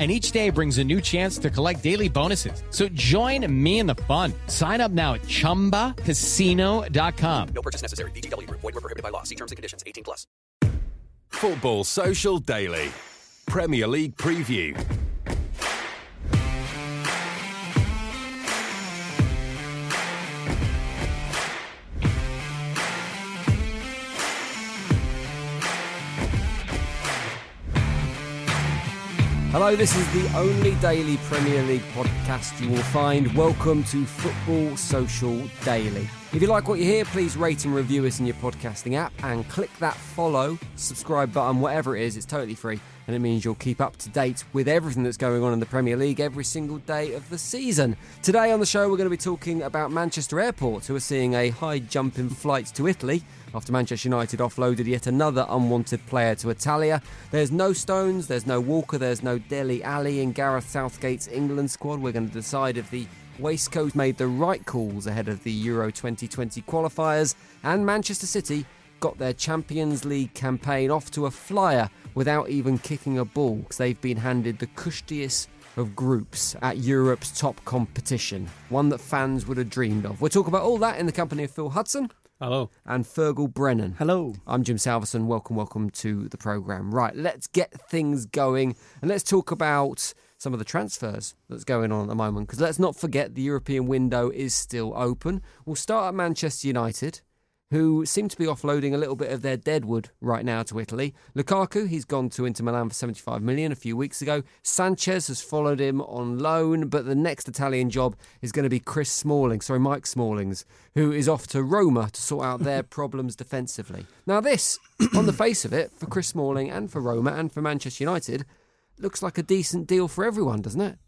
and each day brings a new chance to collect daily bonuses. So join me in the fun. Sign up now at ChumbaCasino.com. No purchase necessary. VGW. Void were prohibited by law. See terms and conditions. 18 plus. Football Social Daily. Premier League Preview. Hello, this is the only daily Premier League podcast you will find. Welcome to Football Social Daily. If you like what you hear, please rate and review us in your podcasting app and click that follow, subscribe button, whatever it is. It's totally free and it means you'll keep up to date with everything that's going on in the Premier League every single day of the season. Today on the show, we're going to be talking about Manchester Airport, who are seeing a high jump in flights to Italy after Manchester United offloaded yet another unwanted player to Italia. There's no Stones, there's no Walker, there's no Dele Alli in Gareth Southgate's England squad. We're going to decide if the Waistcoat made the right calls ahead of the Euro 2020 qualifiers, and Manchester City got their Champions League campaign off to a flyer without even kicking a ball because they've been handed the cushtiest of groups at Europe's top competition, one that fans would have dreamed of. We'll talk about all that in the company of Phil Hudson. Hello. And Fergal Brennan. Hello. I'm Jim Salverson. Welcome, welcome to the programme. Right, let's get things going and let's talk about some of the transfers that's going on at the moment. Because let's not forget the European window is still open. We'll start at Manchester United, who seem to be offloading a little bit of their deadwood right now to Italy. Lukaku, he's gone to Inter Milan for 75 million a few weeks ago. Sanchez has followed him on loan, but the next Italian job is going to be Chris Smalling, sorry, Mike Smallings, who is off to Roma to sort out their problems defensively. Now, this, on the face of it, for Chris Smalling and for Roma and for Manchester United, looks like a decent deal for everyone, doesn't it?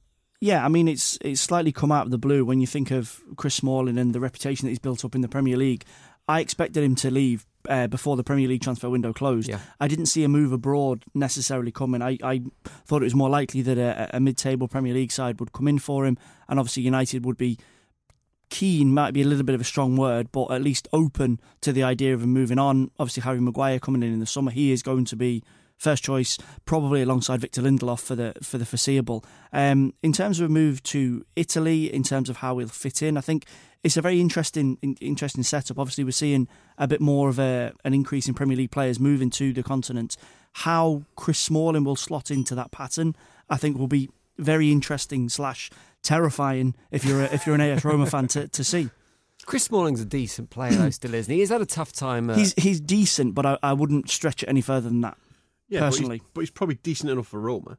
Yeah, I mean it's it's slightly come out of the blue when you think of Chris Smalling and the reputation that he's built up in the Premier League. I expected him to leave uh, before the Premier League transfer window closed. Yeah. I didn't see a move abroad necessarily coming. I, I thought it was more likely that a, a mid-table Premier League side would come in for him, and obviously United would be keen. Might be a little bit of a strong word, but at least open to the idea of him moving on. Obviously, Harry Maguire coming in in the summer, he is going to be first choice, probably alongside Victor Lindelof for the for the foreseeable. Um, in terms of a move to Italy, in terms of how he'll fit in, I think it's a very interesting interesting setup. Obviously, we're seeing a bit more of a, an increase in Premier League players moving to the continent. How Chris Smalling will slot into that pattern, I think, will be very interesting slash terrifying if you're a, if you're an AS Roma fan to, to see. Chris Smalling's a decent player, though, still isn't he? He's had a tough time. Uh... He's he's decent, but I, I wouldn't stretch it any further than that. Yeah, personally, but he's, but he's probably decent enough for Roma.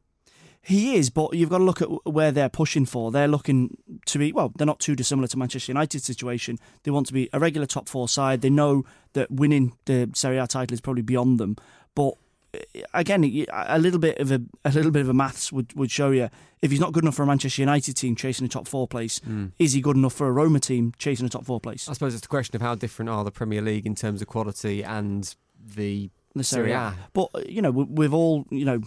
He is, but you've got to look at where they're pushing for. They're looking to be, well, they're not too dissimilar to Manchester United's situation. They want to be a regular top four side. They know that winning the Serie A title is probably beyond them. But eh, again, a little bit of a, a little bit of a maths would, would show you if he's not good enough for a Manchester United team chasing a top four place, Mm. is he good enough for a Roma team chasing a top four place? I suppose it's the question of how different are the Premier League in terms of quality and the the Serie A. But you know, we- we've all you know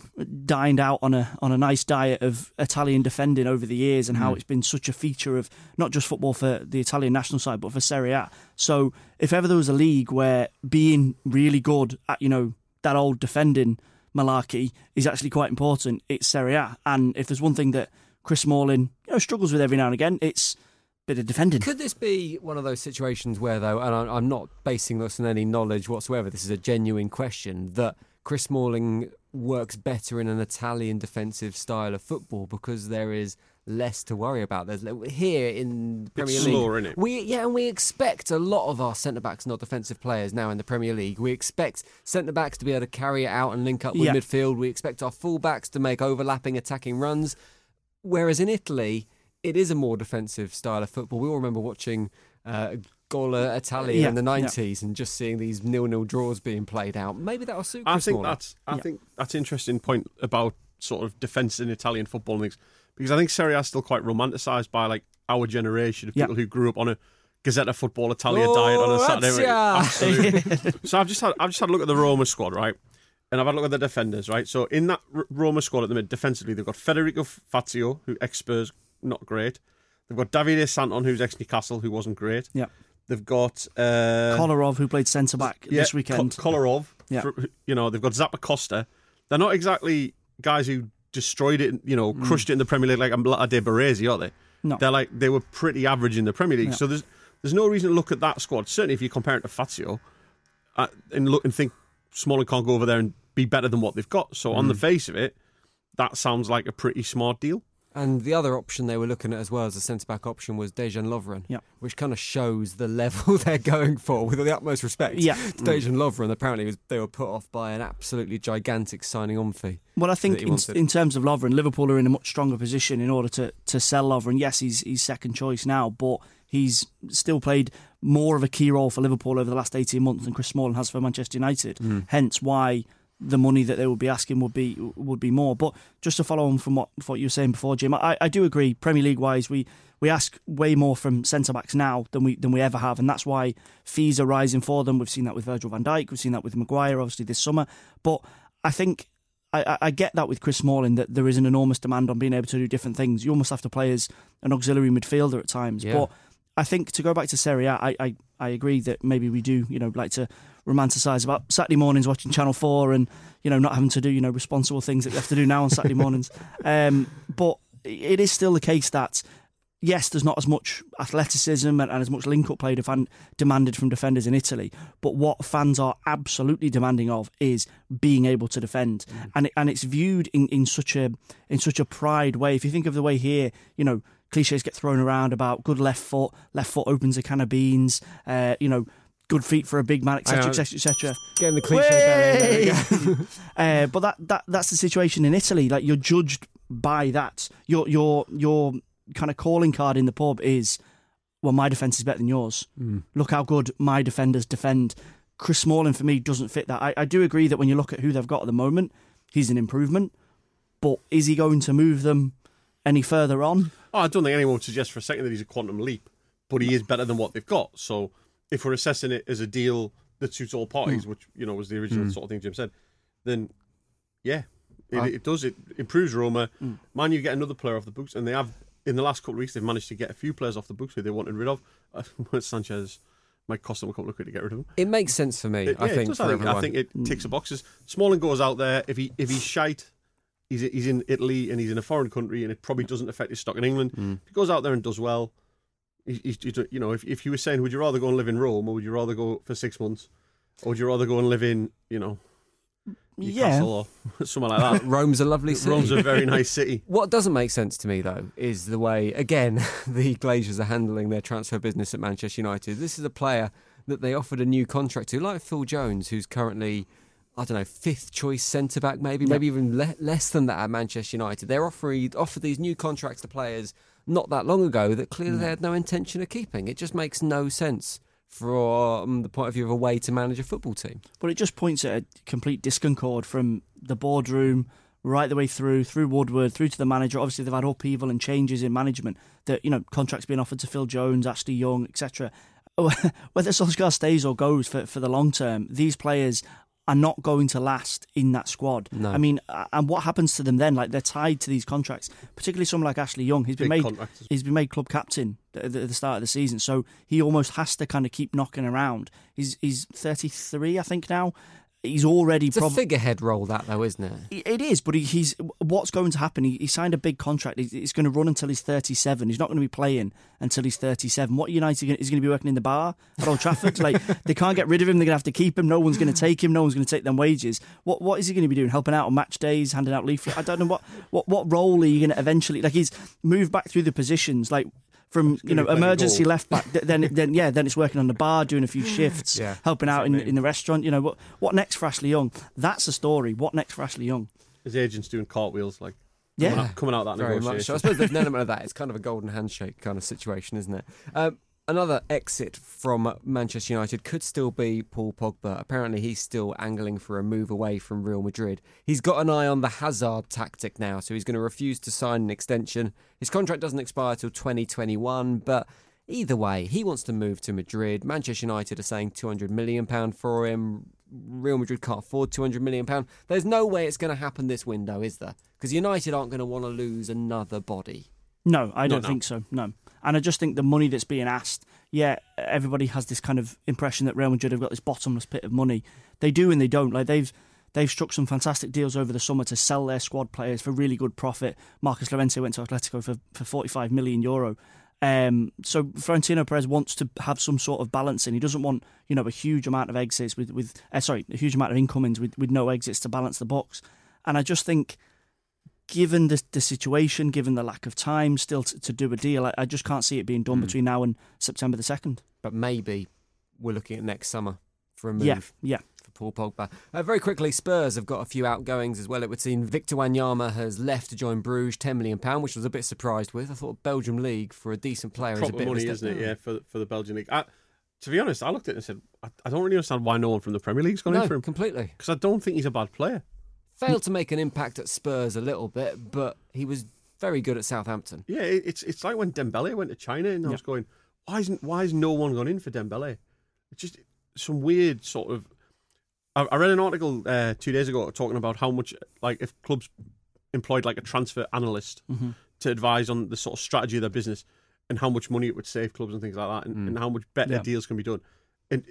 dined out on a on a nice diet of Italian defending over the years, and how mm. it's been such a feature of not just football for the Italian national side, but for Serie A. So if ever there was a league where being really good at you know that old defending malarkey is actually quite important, it's Serie A. And if there's one thing that Chris Smalling you know struggles with every now and again, it's bit of defending. Could this be one of those situations where, though, and I- I'm not basing this on any knowledge whatsoever, this is a genuine question, that Chris Smalling works better in an Italian defensive style of football because there is less to worry about. There's here in the Premier It's League. slower, innit? We yeah, and we expect a lot of our centre backs, not defensive players, now in the Premier League. We expect centre backs to be able to carry it out and link up with Yeah. midfield. We expect our full backs to make overlapping attacking runs. Whereas in Italy, it is a more defensive style of football. We all remember watching uh, Gola Italia Yeah, in the yeah. nineties and just seeing these nil-nil draws being played out. Maybe that'll suit. I think Smalling. that's I think that's an interesting point about sort of defence in Italian football and things because I think Serie A is still quite romanticised by like our generation of Yeah. people who grew up on a Gazzetta Football Italia Oh, diet on a Saturday. Razia! Absolutely. so I've just had I've just had a look at the Roma squad, right? And I've had a look at the defenders, right? So in that R- Roma squad at the minute, defensively, they've got Federico Fazio, who ex Spurs, not great. They've got Davide Santon, who's ex Newcastle, who wasn't great. Yeah. They've got uh, Kolarov, who played centre back this Ko- weekend. Kolarov. Yeah. for- you know, they've got Zappacosta. They're not exactly guys who destroyed it, you know, crushed it in the Premier League like Amlata de Baresi, are they? Mm. No. They're like they were pretty average in the Premier League. Yeah. So there's there's no reason to look at that squad. Certainly if you compare it to Fazio, uh, and look and think Smalling can't go over there and be better than what they've got. So on the Mm. face of it, that sounds like a pretty smart deal. And the other option they were looking at as well as a centre back option was Dejan Lovren, Yeah. which kind of shows the level they're going for with the utmost respect. Yeah. Dejan mm. Lovren apparently was, they were put off by an absolutely gigantic signing on fee. Well, I think in, in terms of Lovren, Liverpool are in a much stronger position in order to, to sell Lovren. Yes, he's he's second choice now, but he's still played more of a key role for Liverpool over the last 18 months than Chris Smalling has for Manchester United. Mm. Hence why the money that they would be asking would be would be more. But just to follow on from what, what you were saying before, Jim, I, I do agree. Premier League wise, we we ask way more from centre backs now than we than we ever have, and that's why fees are rising for them. We've seen that with Virgil Van Dijk, we've seen that with Maguire, obviously this summer. But I think I, I- get that with Chris Smalling that there is an enormous demand on being able to do different things. You almost have to play as an auxiliary midfielder at times. Yeah. But I think to go back to Serie A, I, I, I agree that maybe we do, you know, like to romanticise about Saturday mornings watching Channel 4 and, you know, not having to do, you know, responsible things that we have to do now on Saturday mornings. Um, but it is still the case that, yes, there's not as much athleticism and, and as much link up play defend, demanded from defenders in Italy. But what fans are absolutely demanding of is being able to defend, and it, and it's viewed in, in such a in such a pride way. If you think of the way here, you know, cliches get thrown around about good left foot, left foot opens a can of beans, uh, you know. Good feet for a big man, etc., etc., etc. Getting the cliche there. Way! uh, but that, that that's the situation in Italy. Like you're judged by that. Your your your kind of calling card in the pub is, well, my defense is better than yours. Look how good my defenders defend. Chris Smalling for me doesn't fit that. I, I do agree that when you look at who they've got at the moment, he's an improvement. But is he going to move them any further on? Oh, I don't think anyone would suggest for a second that he's a quantum leap, but he is better than what they've got. So if we're assessing it as a deal that suits all parties, hmm. which you know was the original hmm. sort of thing Jim said, then yeah, it, ah. it does. It improves Roma. Hmm. Man, you get another player off the books, and they have in the last couple of weeks they've managed to get a few players off the books who they wanted rid of. Uh, Sanchez might cost them a couple of quid to get rid of him. It makes sense for me, It- I yeah, it think, does, for I think, everyone. I think it ticks the boxes. Smalling goes out there if he if he's shite, he's he's in Italy and he's in a foreign country and it probably doesn't affect his stock in England. Mm. If he goes out there and does well, he, he's, he's- you know if if you were saying would you rather go and live in Rome or would you rather go for six months, or would you rather go and live in you know Newcastle or something like that? Rome's a lovely city. Rome's a very nice city. What doesn't make sense to me, though, is the way, again, the Glazers are handling their transfer business at Manchester United. This is a player that they offered a new contract to, like Phil Jones, who's currently, I don't know, fifth choice centre back, maybe, maybe even le- less than that at Manchester United. They're offering offered these new contracts to players not that long ago that clearly they had no intention of keeping. It just makes no sense from the point of view of a way to manage a football team. But it just points at a complete disconcord from the boardroom right the way through, through Woodward, through to the manager. Obviously, they've had upheaval and changes in management. That you know, contracts being offered to Phil Jones, Ashley Young, etc. Whether Solskjaer stays or goes for, for the long term, these players are not going to last in that squad. No. I mean, and what happens to them then? Like they're tied to these contracts, particularly someone like Ashley Young. He's been Big made he's been made club captain at the, at the start of the season, so he almost has to kind of keep knocking around. He's he's 33, I think now. He's already It's a figurehead role, that though, isn't it? it is, but he, he's what's going to happen? He, he signed a big contract. He's, he's going to run until he's 37. He's not going to be playing until he's 37. What United is going to be working in the bar at Old Trafford? like they can't get rid of him. They're going to have to keep him. No one's going to take him. No one's going to take them wages. What what is he going to be doing? Helping out on match days, handing out leaflets. I don't know what what what role are you going to eventually like? He's moved back through the positions like. From you know emergency left back, then then yeah, then it's working on the bar, doing a few shifts, Yeah, helping out in, in the restaurant. You know what what next for Ashley Young? That's a story. What next for Ashley Young? His agent's doing cartwheels, like Yeah. coming out, coming out that Very much. So I suppose there's an element of that. It's kind of a golden handshake kind of situation, isn't it? Um, another exit from Manchester United could still be Paul Pogba. Apparently, he's still angling for a move away from Real Madrid. He's got an eye on the Hazard tactic now, so he's going to refuse to sign an extension. His contract doesn't expire till 2021, but. Either way, he wants to move to Madrid. Manchester United are saying £200 million for him. Real Madrid can't afford £200 million. There's no way it's going to happen this window, is there? Because United aren't going to want to lose another body. No, I don't no. think so. No. And I just think the money that's being asked, yeah, everybody has this kind of impression that Real Madrid have got this bottomless pit of money. They do and they don't. Like they've they've struck some fantastic deals over the summer to sell their squad players for really good profit. Marcos Llorente went to Atletico for, for 45 million euro. Um, so Florentino Perez wants to have some sort of balance, and he doesn't want you know a huge amount of exits with with uh, sorry a huge amount of incomings with, with no exits to balance the box. And I just think given the, the situation, given the lack of time still to, to do a deal, I, I just can't see it being done between now and September the 2nd. But maybe we're looking at next summer for a move. Yeah, yeah. For Paul Pogba. Uh, very quickly, Spurs have got a few outgoings as well. It would seem Victor Wanyama has left to join Bruges, £10 million, which I was a bit surprised with. I thought Belgium League for a decent player is a bit money, of a isn't it? Yeah, for for the Belgian league. I, to be honest, I looked at it and said, I, I don't really understand why no one from the Premier League's gone No, in for him completely. because I don't think he's a bad player. Failed to make an impact at Spurs a little bit, but he was very good at Southampton. Yeah, it's it's like when Dembele went to China and I was going, why isn't why has no one gone in for Dembele? It's just some weird sort of. I, I read an article uh, two days ago talking about how much like if clubs employed like a transfer analyst to advise on the sort of strategy of their business and how much money it would save clubs and things like that and, and how much better Yeah. deals can be done. And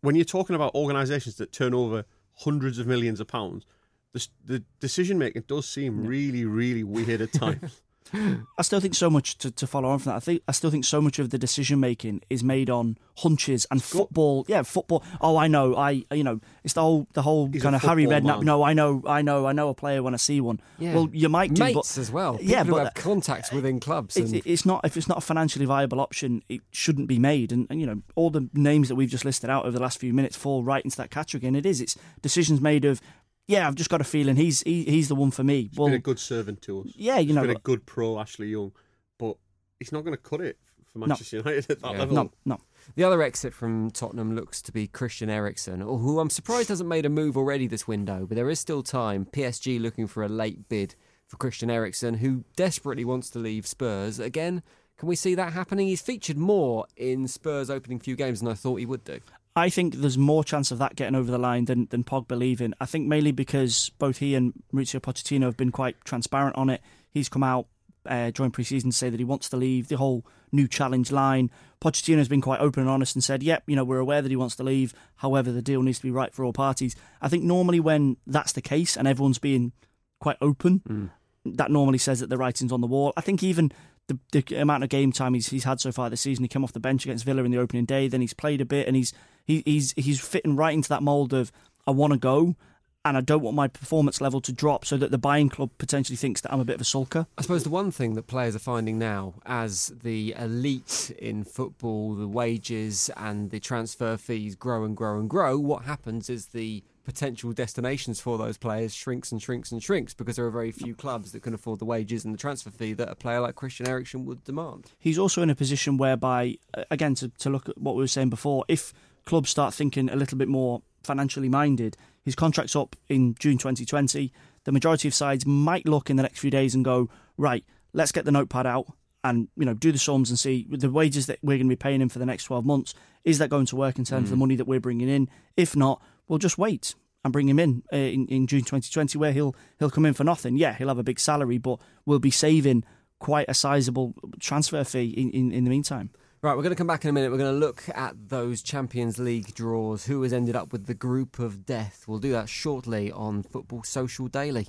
when you're talking about organisations that turn over hundreds of millions of pounds, the, the decision making does seem really, really weird at times. I still think so much to, to follow on from that. I think I still think so much of the decision making is made on hunches and football. Yeah, football. Oh, I know. I you know it's the whole the whole He's kind of Harry football Redknapp. man. No, I know. I know. I know a player when I see one. Yeah. Well, you might do, Mates but as well. Yeah, People who but have contacts within clubs. it's, and- it's not if it's not a financially viable option, it shouldn't be made. And, and you know all the names that we've just listed out over the last few minutes fall right into that category. And it is. It's decisions made of. Yeah, I've just got a feeling he's he, he's the one for me. He's well, been a good servant to us. yeah, you He's know, been a good pro, Ashley Young, but he's not going to cut it for Manchester United at that Yeah. level. no, no. The other exit from Tottenham looks to be Christian Eriksen, who I'm surprised hasn't made a move already this window, but there is still time. PSG looking for a late bid for Christian Eriksen, who desperately wants to leave Spurs. Again, can we see that happening? He's featured more in Spurs' opening few games than I thought he would do. I think there's more chance of that getting over the line than, than Pogba leaving. I think mainly because both he and Mauricio Pochettino have been quite transparent on it. He's come out uh, during pre-season to say that he wants to leave. The whole new challenge line. Pochettino has been quite open and honest and said, "Yep, you know, we're aware that he wants to leave. However, the deal needs to be right for all parties." I think normally when that's the case and everyone's being quite open, that normally says that the writing's on the wall. I think even the, the amount of game time he's, he's had so far this season, he came off the bench against Villa in the opening day, then he's played a bit, and he's he, he's he's fitting right into that mould of I want to go, and I don't want my performance level to drop, so that the buying club potentially thinks that I'm a bit of a sulker. I suppose the one thing that players are finding now, as the elite in football, the wages and the transfer fees grow and grow and grow, what happens is the potential destinations for those players shrinks and shrinks and shrinks because there are very few clubs that can afford the wages and the transfer fee that a player like Christian Eriksen would demand. He's also in a position whereby, uh, again, to, to look at what we were saying before, if clubs start thinking a little bit more financially minded, his contract's up in June 2020. The majority of sides might look in the next few days and go, right, let's get the notepad out and you know do the sums and see the wages that we're going to be paying him for the next 12 months. Is that going to work in terms of the money that we're bringing in? If not, we'll just wait. and bring him in, uh, in in June 2020, where he'll he'll come in for nothing. Yeah, he'll have a big salary, but we'll be saving quite a sizable transfer fee in, in, in the meantime. Right, we're going to come back in a minute. We're going to look at those Champions League draws. Who has ended up with the group of death? We'll do that shortly on Football Social Daily.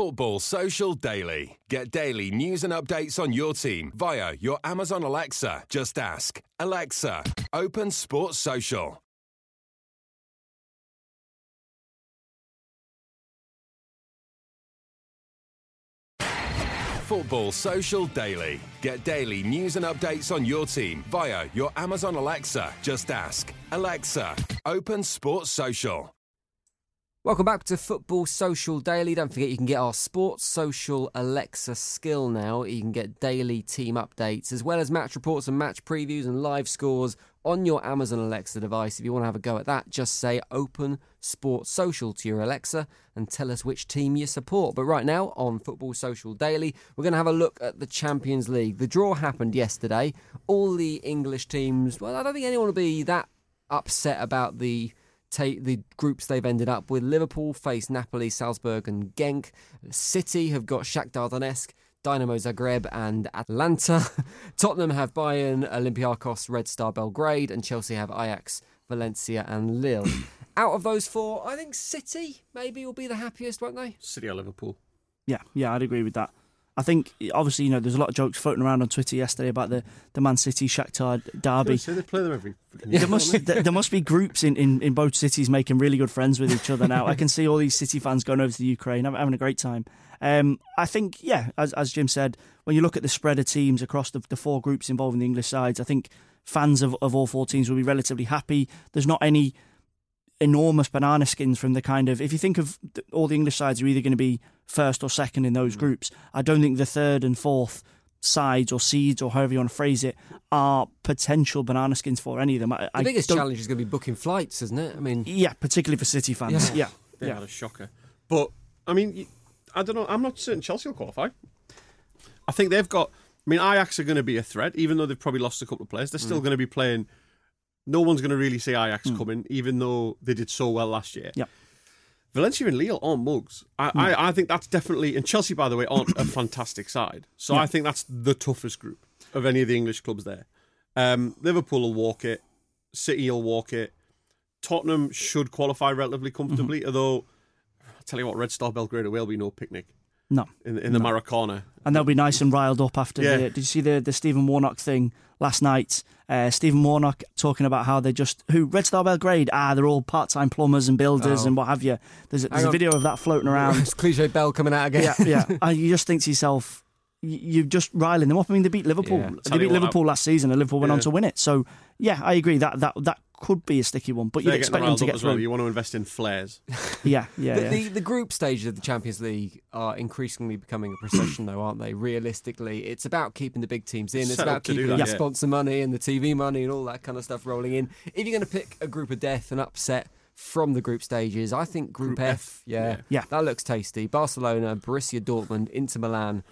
Football Social Daily. Get daily news and updates on your team via your Amazon Alexa. Just ask Alexa, open Sports Social. Football Social Daily. Get daily news and updates on your team via your Amazon Alexa. Just ask Alexa, open Sports Social. Welcome back to Football Social Daily. Don't forget you can get our Sports Social Alexa skill now. You can get daily team updates as well as match reports and match previews and live scores on your Amazon Alexa device. If you want to have a go at that, just say Open Sports Social to your Alexa and tell us which team you support. But right now on Football Social Daily, we're going to have a look at the Champions League. The draw happened yesterday. All the English teams, well, I don't think anyone will be that upset about the take the groups they've ended up with. Liverpool face Napoli, Salzburg, and Genk. City have got Shakhtar Donetsk. Dynamo Zagreb and Atalanta. Tottenham have Bayern, Olympiacos, Red Star Belgrade, and Chelsea have Ajax, Valencia, and Lille. Out of those four, I think City maybe will be the happiest, won't they? City or Liverpool. Yeah, yeah, I'd agree with that. I think obviously you know there's a lot of jokes floating around on Twitter yesterday about the, the Man City Shakhtar derby. So they play them every. there must there, there must be groups in, in, in both cities making really good friends with each other now. I can see all these City fans going over to the Ukraine, having a great time. Um, I think yeah, as as Jim said, when you look at the spread of teams across the, the four groups involving the English sides, I think fans of, of all four teams will be relatively happy. There's not any enormous banana skins from the kind of if you think of all the English sides are either going to be first or second in those groups. I don't think the third and fourth sides or seeds or however you want to phrase it are potential banana skins for any of them. I, The biggest don't- challenge is going to be booking flights, isn't it? I mean, yeah, particularly for City fans. Yeah, They yeah. had a shocker. But I mean, I don't know. I'm not certain Chelsea will qualify. I think they've got. I mean, Ajax are going to be a threat, even though they've probably lost a couple of players. They're still Mm. going to be playing. No one's going to really see Ajax hmm. coming, even though they did so well last year. Yeah. Valencia and Lille aren't mugs. I, hmm. I, I think that's definitely. And Chelsea, by the way, aren't a fantastic side. So I think that's the toughest group of any of the English clubs there. Um, Liverpool will walk it. City will walk it. Tottenham should qualify relatively comfortably, mm-hmm. although I'll tell you what, Red Star Belgrade will be no picnic No. in, in the Maracana. And they'll be nice and riled up after Yeah. the. Did you see the, the Stephen Warnock thing last night? Uh, Stephen Warnock talking about how they just. Who? Red Star Belgrade? Ah, they're all part time plumbers and builders Oh. and what have you. There's, a- there's a video of that floating around. it's cliche Bell coming out again. yeah, yeah. And you just think to yourself, you're just riling them up. I mean, they beat Liverpool. Yeah. They beat Liverpool last season, and Liverpool went on to win it. So, yeah, I agree that that that could be a sticky one, but They're you'd getting expect them to get as well. through. You want to invest in flares. Yeah, yeah, The, yeah. the, the group stages of the Champions League are increasingly becoming a procession, though, aren't they? Realistically, it's about keeping the big teams in. It's Set about keeping that, the yeah. sponsor money and the TV money and all that kind of stuff rolling in. If you're going to pick a group of death and upset from the group stages, I think Group, Group F, F, yeah, yeah. Yeah. that looks tasty. Barcelona, Borussia Dortmund, Inter Milan,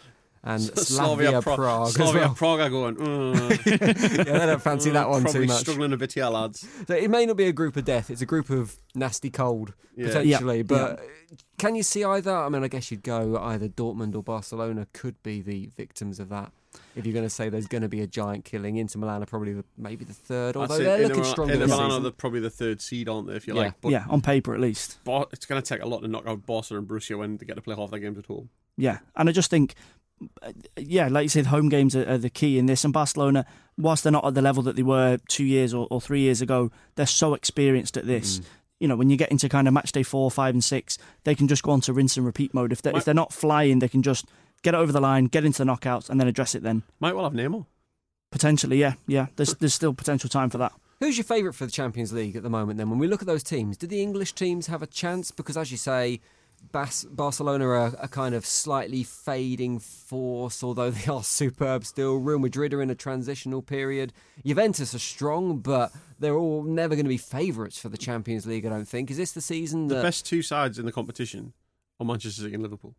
and Slavia, Slavia Pro- Prague. as Slavia well. Prague are going. "Uh, yeah, they don't fancy that one probably too much. struggling a bit here, lads. So it may not be a group of death; it's a group of nasty cold Yeah. potentially. Yeah, But can you see either? I mean, I guess you'd go either Dortmund or Barcelona could be the victims of that. If you're going to say there's going to be a giant killing, Inter Milan are probably the, maybe the third, although say they're Inter looking Mil- stronger Inter this Milan are the, probably the third seed, aren't they? If you Yeah. like, but yeah, on paper at least. Bar- it's going to take a lot to knock out Barca and Borussia when they get to play half their games at home. Yeah, and I just think, yeah, like you said, home games are, are the key in this. And Barcelona, whilst they're not at the level that they were two years or, or three years ago, they're so experienced at this. Mm. You know, when you get into kind of match day four, five, and six, they can just go on to rinse and repeat mode. If they're, if they're not flying, they can just get over the line, get into the knockouts, and then address it. Then Might well have Neymar. potentially, yeah, yeah. There's there's still potential time for that. Who's your favourite for the Champions League at the moment? Then, when we look at those teams, do the English teams have a chance? Because, as you say, Bas- Barcelona are a kind of slightly fading force, although they are superb still. Real Madrid are in a transitional period. Juventus are strong, but they're all never going to be favourites for the Champions League. I don't think. Is this the season The best two sides in the competition are Manchester City and Liverpool.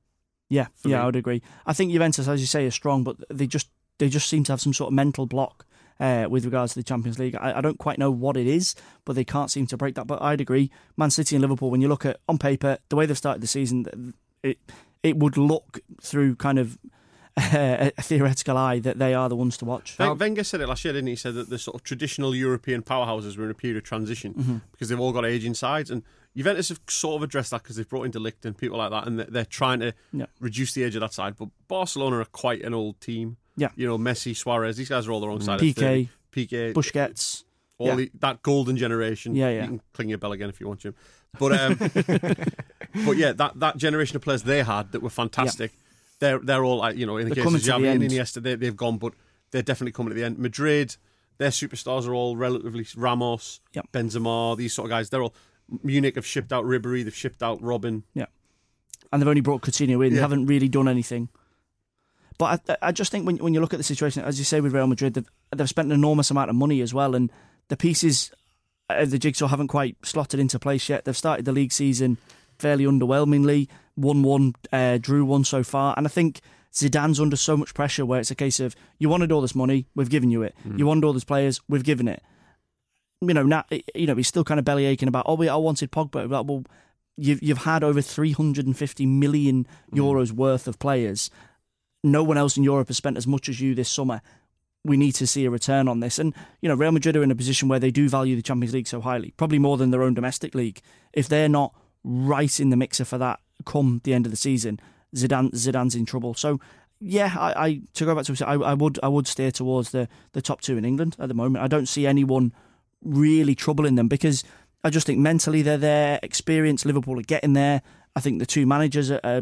Yeah, yeah, me. I would agree. I think Juventus, as you say, is strong, but they just they just seem to have some sort of mental block uh, with regards to the Champions League. I, I don't quite know what it is, but they can't seem to break that. But I'd agree, Man City and Liverpool. When you look at on paper the way they've started the season, it it would look through kind of a theoretical eye that they are the ones to watch. Ven- Wenger said it last year, didn't he? He said that the sort of traditional European powerhouses were in a period of transition Mm-hmm. because they've all got aging sides. And Juventus have sort of addressed that because they've brought in De Ligt and people like that, and they're, they're trying to Yeah. reduce the age of that side. But Barcelona are quite an old team. Yeah. You know, Messi, Suarez, these guys are all the wrong side. PK, PK, Busquets. all yeah. the, that golden generation. Yeah, yeah. You can cling your bell again if you want, Jim. But um, but yeah, that, that generation of players they had that were fantastic. They're they're all like, you know in the They're case of to Xavi and. Iniesta, they, they've gone, but they're definitely coming at the end. Madrid, their superstars are all relatively Ramos, Yep. Benzema, these sort of guys. They're all Munich have shipped out Ribery, they've shipped out Robben. Yeah. And they've only brought Coutinho in. They haven't really done anything. But I, I just think when when you look at the situation, as you say with Real Madrid, they've, they've spent an enormous amount of money as well, and the pieces uh, of the jigsaw haven't quite slotted into place yet. They've started the league season fairly underwhelmingly, one one, uh, drew one so far, and I think Zidane's under so much pressure where it's a case of you wanted all this money, we've given you it. Mm. You wanted all these players, we've given it. You know, now you know he's still kind of belly aching about. Oh, we I wanted Pogba. Like, well, you've you've had over 350 million mm. euros worth of players. No one else in Europe has spent as much as you this summer. We need to see a return on this. And, you know, Real Madrid are in a position where they do value the Champions League so highly, probably more than their own domestic league. If they're not right in the mixer for that come the end of the season, Zidane Zidane's in trouble. So, yeah, I, I to go back to I, I would I would steer towards the, the top two in England at the moment. I don't see anyone really troubling them because I just think mentally they're there. Experience Liverpool are getting there. I think the two managers are, are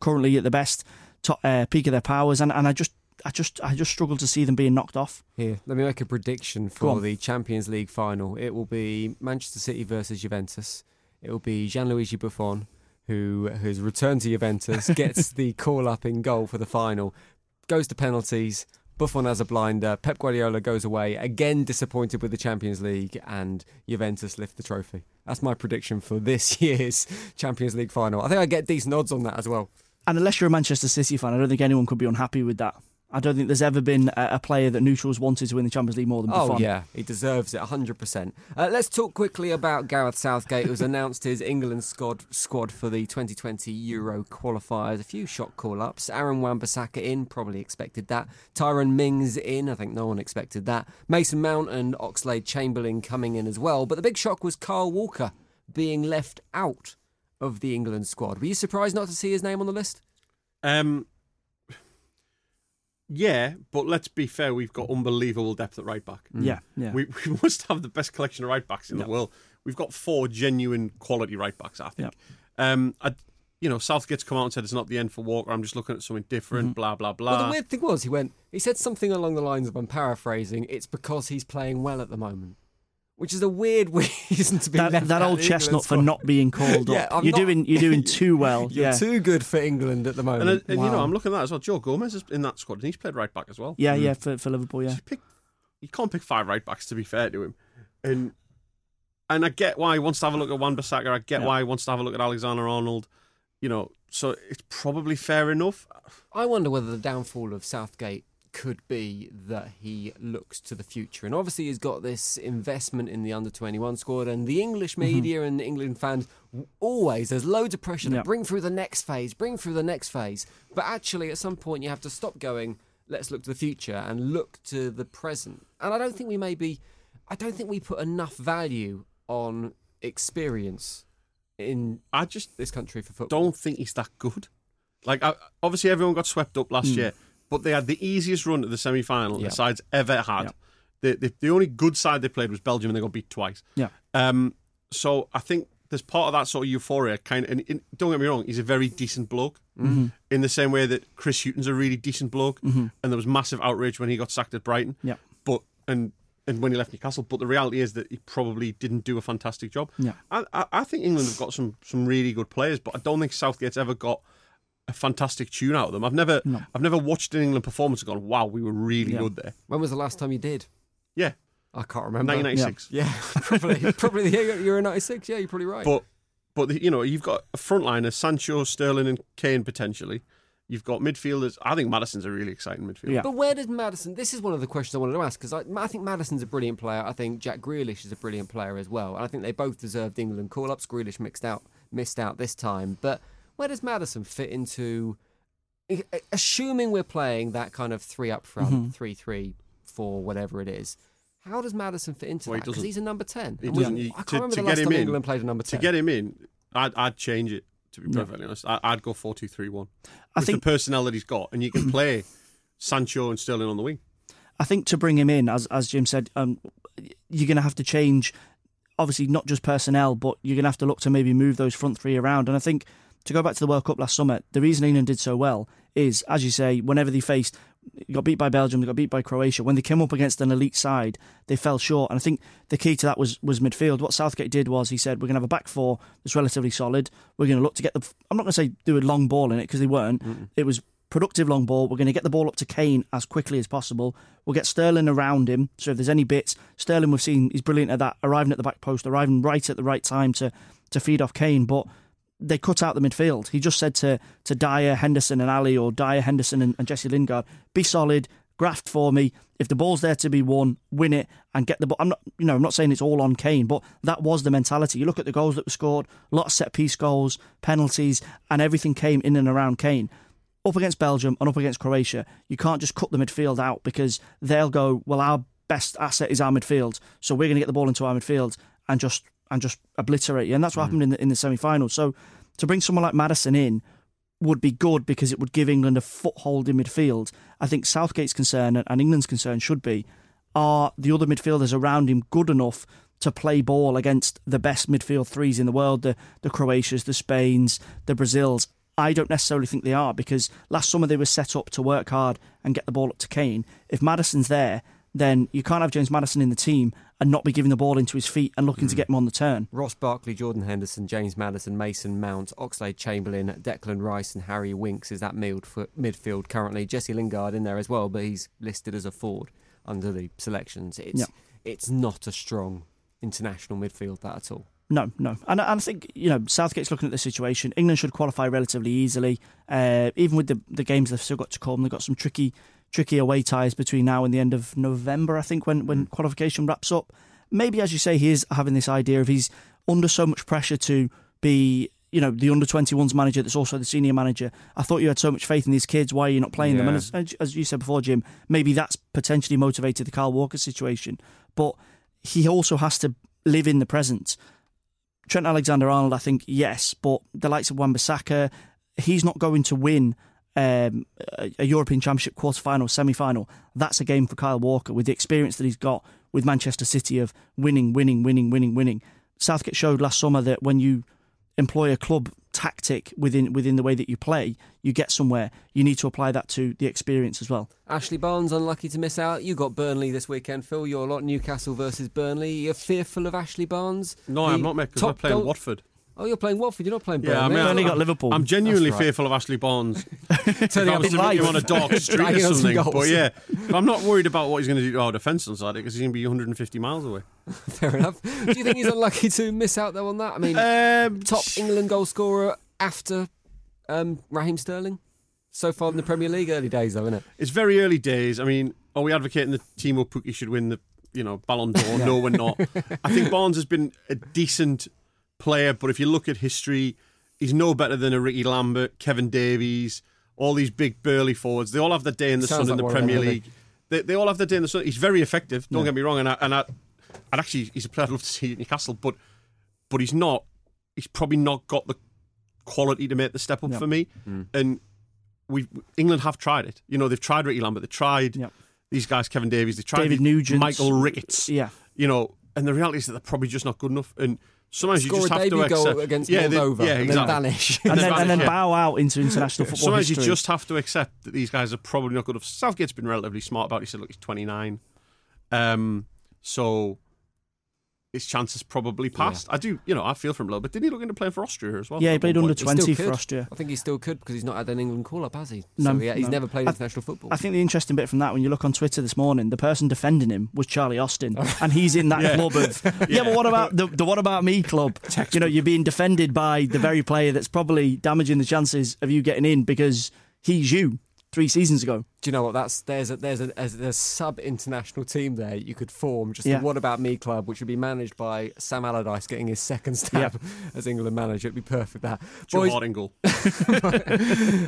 currently at the best top, uh, peak of their powers, and, and I just I just I just struggle to see them being knocked off. Here, let me make a prediction for the Champions League final. It will be Manchester City versus Juventus. It will be Gianluigi Buffon, who has returned to Juventus, gets the call up in goal for the final, goes to penalties. Buffon has a blinder. Pep Guardiola goes away, again disappointed with the Champions League, and Juventus lift the trophy. That's my prediction for this year's Champions League final. I think I get decent odds on that as well. And unless you're a Manchester City fan, I don't think anyone could be unhappy with that. I don't think there's ever been a, player that neutrals wanted to win the Champions League more than Buffon. Oh yeah, he deserves it 100%. Uh, let's talk quickly about Gareth Southgate, who's announced his England squad squad for the 2020 Euro qualifiers. A few shock call-ups. Aaron Wan-Bissaka in, probably expected that. Tyrone Mings in, I think no one expected that. Mason Mount and Oxlade Chamberlain coming in as well. But the big shock was Carl Walker being left out of the England squad. Were you surprised not to see his name on the list? Um, yeah, but let's be fair. We've got unbelievable depth at right back. Yeah, yeah. We, we must have the best collection of right backs in Yeah. the world. We've got four genuine quality right backs, I think. Um, I, you know, Southgate's come out and said it's not the end for Walker. I'm just looking at something different. Blah blah blah. Well, the weird thing was, he went. He said something along the lines of, "I'm paraphrasing. It's because he's playing well at the moment," which is a weird reason to be that, left that old England chestnut for not being called Yeah, up. I'm you're not- doing you're doing too well. You're yeah, too good for England at the moment. and, and you know, I'm looking at that as well. Joe Gomez is in that squad, and he's played right back as well. yeah, yeah. Mm. For, for Liverpool, yeah. You, pick, you can't pick five right backs to be fair to him, and and I get why he wants to have a look at Wan Bissaka. I get Yeah. why he wants to have a look at Alexander Arnold. You know, so it's probably fair enough. I wonder whether the downfall of Southgate could be that he looks to the future. And obviously, he's got this investment in the under 21 squad, and the English mm-hmm. media and England fans always, there's loads of pressure to bring through the next phase, bring through the next phase. But actually, at some point, you have to stop going, let's look to the future and look to the present. And I don't think we maybe, I don't think we put enough value on experience in I just this country for football. don't think he's that good. Like, I, obviously, everyone got swept up last hmm. year, but they had the easiest run to the semi final Yeah. the side's ever had. Yeah. The, the the only good side they played was Belgium, and they got beat twice. Yeah. Um, so I think there's part of that sort of euphoria. Kind of, and, and don't get me wrong, he's a very decent bloke. Mm-hmm. In the same way that Chris Hughton's a really decent bloke, and there was massive outrage when he got sacked at Brighton. Yeah. But and and when he left Newcastle, but the reality is that he probably didn't do a fantastic job. Yeah. I, I, I think England have got some some really good players, but I don't think Southgate's ever got a fantastic tune out of them. I've never No. I've never watched an England performance and gone, wow, we were really Yeah. good there. When was the last time you did? Yeah, I can't remember. 1996. Yeah, probably. probably the year Euro 96. Yeah, you're probably right. But but the, you know you've got a front line Sancho, Sterling, and Kane potentially. You've got midfielders. I think Maddison's a really exciting midfielder. Yeah. But where does Maddison? This is one of the questions I wanted to ask because I, I think Maddison's a brilliant player. I think Jack Grealish is a brilliant player as well, and I think they both deserved England call-ups. Grealish mixed out, missed out this time, but where does Maddison fit into? Assuming we're playing that kind of three up front, Mm-hmm. three three four, whatever it is. How does Maddison fit into Well, that? Because doesn't. he's a number ten. He doesn't. He- I can't to- remember to the get last him time in- England played a number ten. To get him in, I'd, I'd change it. To be perfectly honest, I, I'd go four two three one. I With think- the personnel that he's got, and you can play Sancho and Sterling on the wing. I think to bring him in, as as Jim said, um, you're going to have to change, obviously not just personnel, but you're going to have to look to maybe move those front three around. And I think to go back to the World Cup last summer, the reason England did so well is, as you say, whenever they faced, got beat by Belgium, they got beat by Croatia. When they came up against an elite side, they fell short. And I think the key to that was was midfield. What Southgate did was he said, "We're going to have a back four that's relatively solid. We're going to look to get the. I'm not going to say do a long ball in it because they weren't. It was productive long ball. We're going to get the ball up to Kane as quickly as possible. We'll get Sterling around him. So if there's any bits, Sterling we've seen he's brilliant at that, arriving at the back post, arriving right at the right time to to feed off Kane. But they cut out the midfield. He just said to to Dyer, Henderson, and Ali, or Dyer, Henderson, and, and Jesse Lingard, be solid, graft for me. If the ball's there to be won, win it and get the ball. I'm not, you know, I'm not saying it's all on Kane, but that was the mentality. You look at the goals that were scored, a lot of set piece goals, penalties, and everything came in and around Kane. Up against Belgium and up against Croatia, you can't just cut the midfield out because they'll go, well, our best asset is our midfield, so we're going to get the ball into our midfield and just and just obliterate you. And that's what mm. happened in the in the semi final. So to bring someone like Maddison in would be good because it would give England a foothold in midfield. I think Southgate's concern and England's concern should be are the other midfielders around him good enough to play ball against the best midfield threes in the world, the the Croatias, the Spains, the Brazils. I don't necessarily think they are because last summer they were set up to work hard and get the ball up to Kane. If Maddison's there, then you can't have James Maddison in the team and not be giving the ball into his feet and looking to get him on the turn. Ross Barkley, Jordan Henderson, James Maddison, Mason Mount, Oxlade Chamberlain, Declan Rice, and Harry Winks is that midf- midfield currently. Jesse Lingard in there as well, but he's listed as a forward under the selections. It's Yeah. it's not a strong international midfield that at all. No, no, and, I- and I think you know Southgate's looking at the situation. England should qualify relatively easily, uh, even with the the games they've still got to come. They've got some tricky, tricky away ties between now and the end of November. I think when when mm. qualification wraps up. Maybe as you say, he is having this idea of he's under so much pressure to be. You know the under 21s manager that's also the senior manager. I thought you had so much faith in these kids. Why are you not playing them? And as, as you said before, Jim, maybe that's potentially motivated the Carl Walker situation. But he also has to live in the present. Trent Alexander Arnold, I think, yes, but the likes of Wan-Bissaka, he's not going to win um, a, a European Championship quarter final, semi final. That's a game for Kyle Walker with the experience that he's got with Manchester City of winning, winning, winning, winning, winning. Southgate showed last summer that when you employ a club tactic within within the way that you play, you get somewhere. You need to apply that to the experience as well. Ashley Barnes unlucky to miss out. You got Burnley this weekend, Phil. You're a lot Newcastle versus Burnley. You're fearful of Ashley Barnes. No, The I'm not, because we're playing goal- Watford. Oh, you're playing Watford. You're not playing Burnley. Yeah, I mean, Burnley I'm- got Liverpool. I'm genuinely right. fearful of Ashley Barnes. Turning if I up was in to meet him on a dark street or Dragging some something. goals. But yeah, I'm not worried about what he's going to do to our defence on Saturday because he's going to be 150 miles away. Fair enough. Do you think he's unlucky to miss out though on that? I mean, Um, top England goal scorer after um, Raheem Sterling so far in the Premier League. Early days though, isn't it? It's very early days. I mean, are we advocating that Teemu Pukki should win the you know Ballon d'Or? No, we're not. I think Barnes has been a decent player, but if you look at history, he's no better than a Ricky Lambert, Kevin Davies, all these big burly forwards. They all have their day in the Sounds sun in the Premier League. They, they all have their day in the sun. He's very effective. Don't get me wrong, and I, and I, and actually, he's a player I'd love to see at Newcastle, but but he's not. He's probably not got the quality to make the step up Yeah. for me. Mm. And we England have tried it. You know, they've tried Ricky Lambert. They tried Yeah. these guys, Kevin Davies. They tried David the- Nugent. Michael Ricketts. Yeah. You know, and the reality is that they're probably just not good enough. And sometimes Score you just a have to debut goal accept. against yeah, they- Moldova yeah, and exactly. then vanish. and then, and then yeah. bow out into international football Sometimes history. you just have to accept that these guys are probably not good enough. Southgate's been relatively smart about it. He said, look, he's 29. Um, so his chances probably passed. I do, you know, I feel for him a little bit. Didn't he look into playing for Austria as well? Yeah, he played under point? 20 for could. Austria. I think he still could because he's not had an England call up, has he? No, yeah, he's no. never played I- international football. I think the interesting bit from that, when you look on Twitter this morning, the person defending him was Charlie Austin, oh. and he's in that Yeah. club of yeah. But what about the, the what about me club? You know, you're being defended by the very player that's probably damaging the chances of you getting in because he's you three seasons ago. Do you know what? That's there's a there's a, there's a sub international team there you could form. Just Yeah. the What About Me club, which would be managed by Sam Allardyce getting his second stab as England manager. It'd be perfect. That Boys, Gerard Ingle.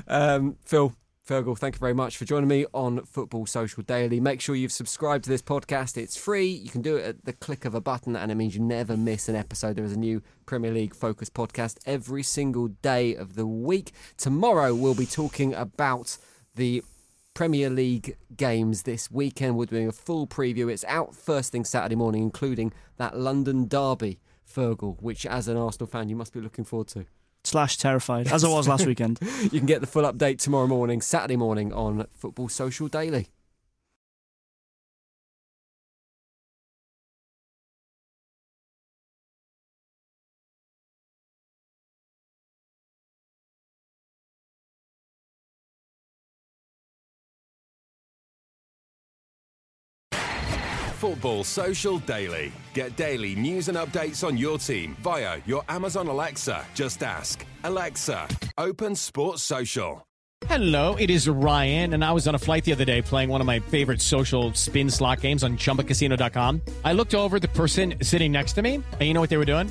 um, Phil. Fergal, thank you very much for joining me on Football Social Daily. Make sure you've subscribed to this podcast. It's free. You can do it at the click of a button, and it means you never miss an episode. There is a new Premier League focused podcast every single day of the week. Tomorrow, we'll be talking about the Premier League games this weekend. We're doing a full preview. It's out first thing Saturday morning, including that London derby, Fergal, which, as an Arsenal fan, you must be looking forward to. Slash terrified, as I was last weekend. You can get the full update tomorrow morning, Saturday morning, on Football Social Daily. Football Social Daily. Get daily news and updates on your team via your Amazon Alexa. Just ask Alexa, open Sports Social. Hello, it is Ryan, and I was on a flight the other day playing one of my favorite social spin slot games on chumbacasino.com. I looked over the person sitting next to me, and you know what they were doing?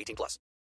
18 plus.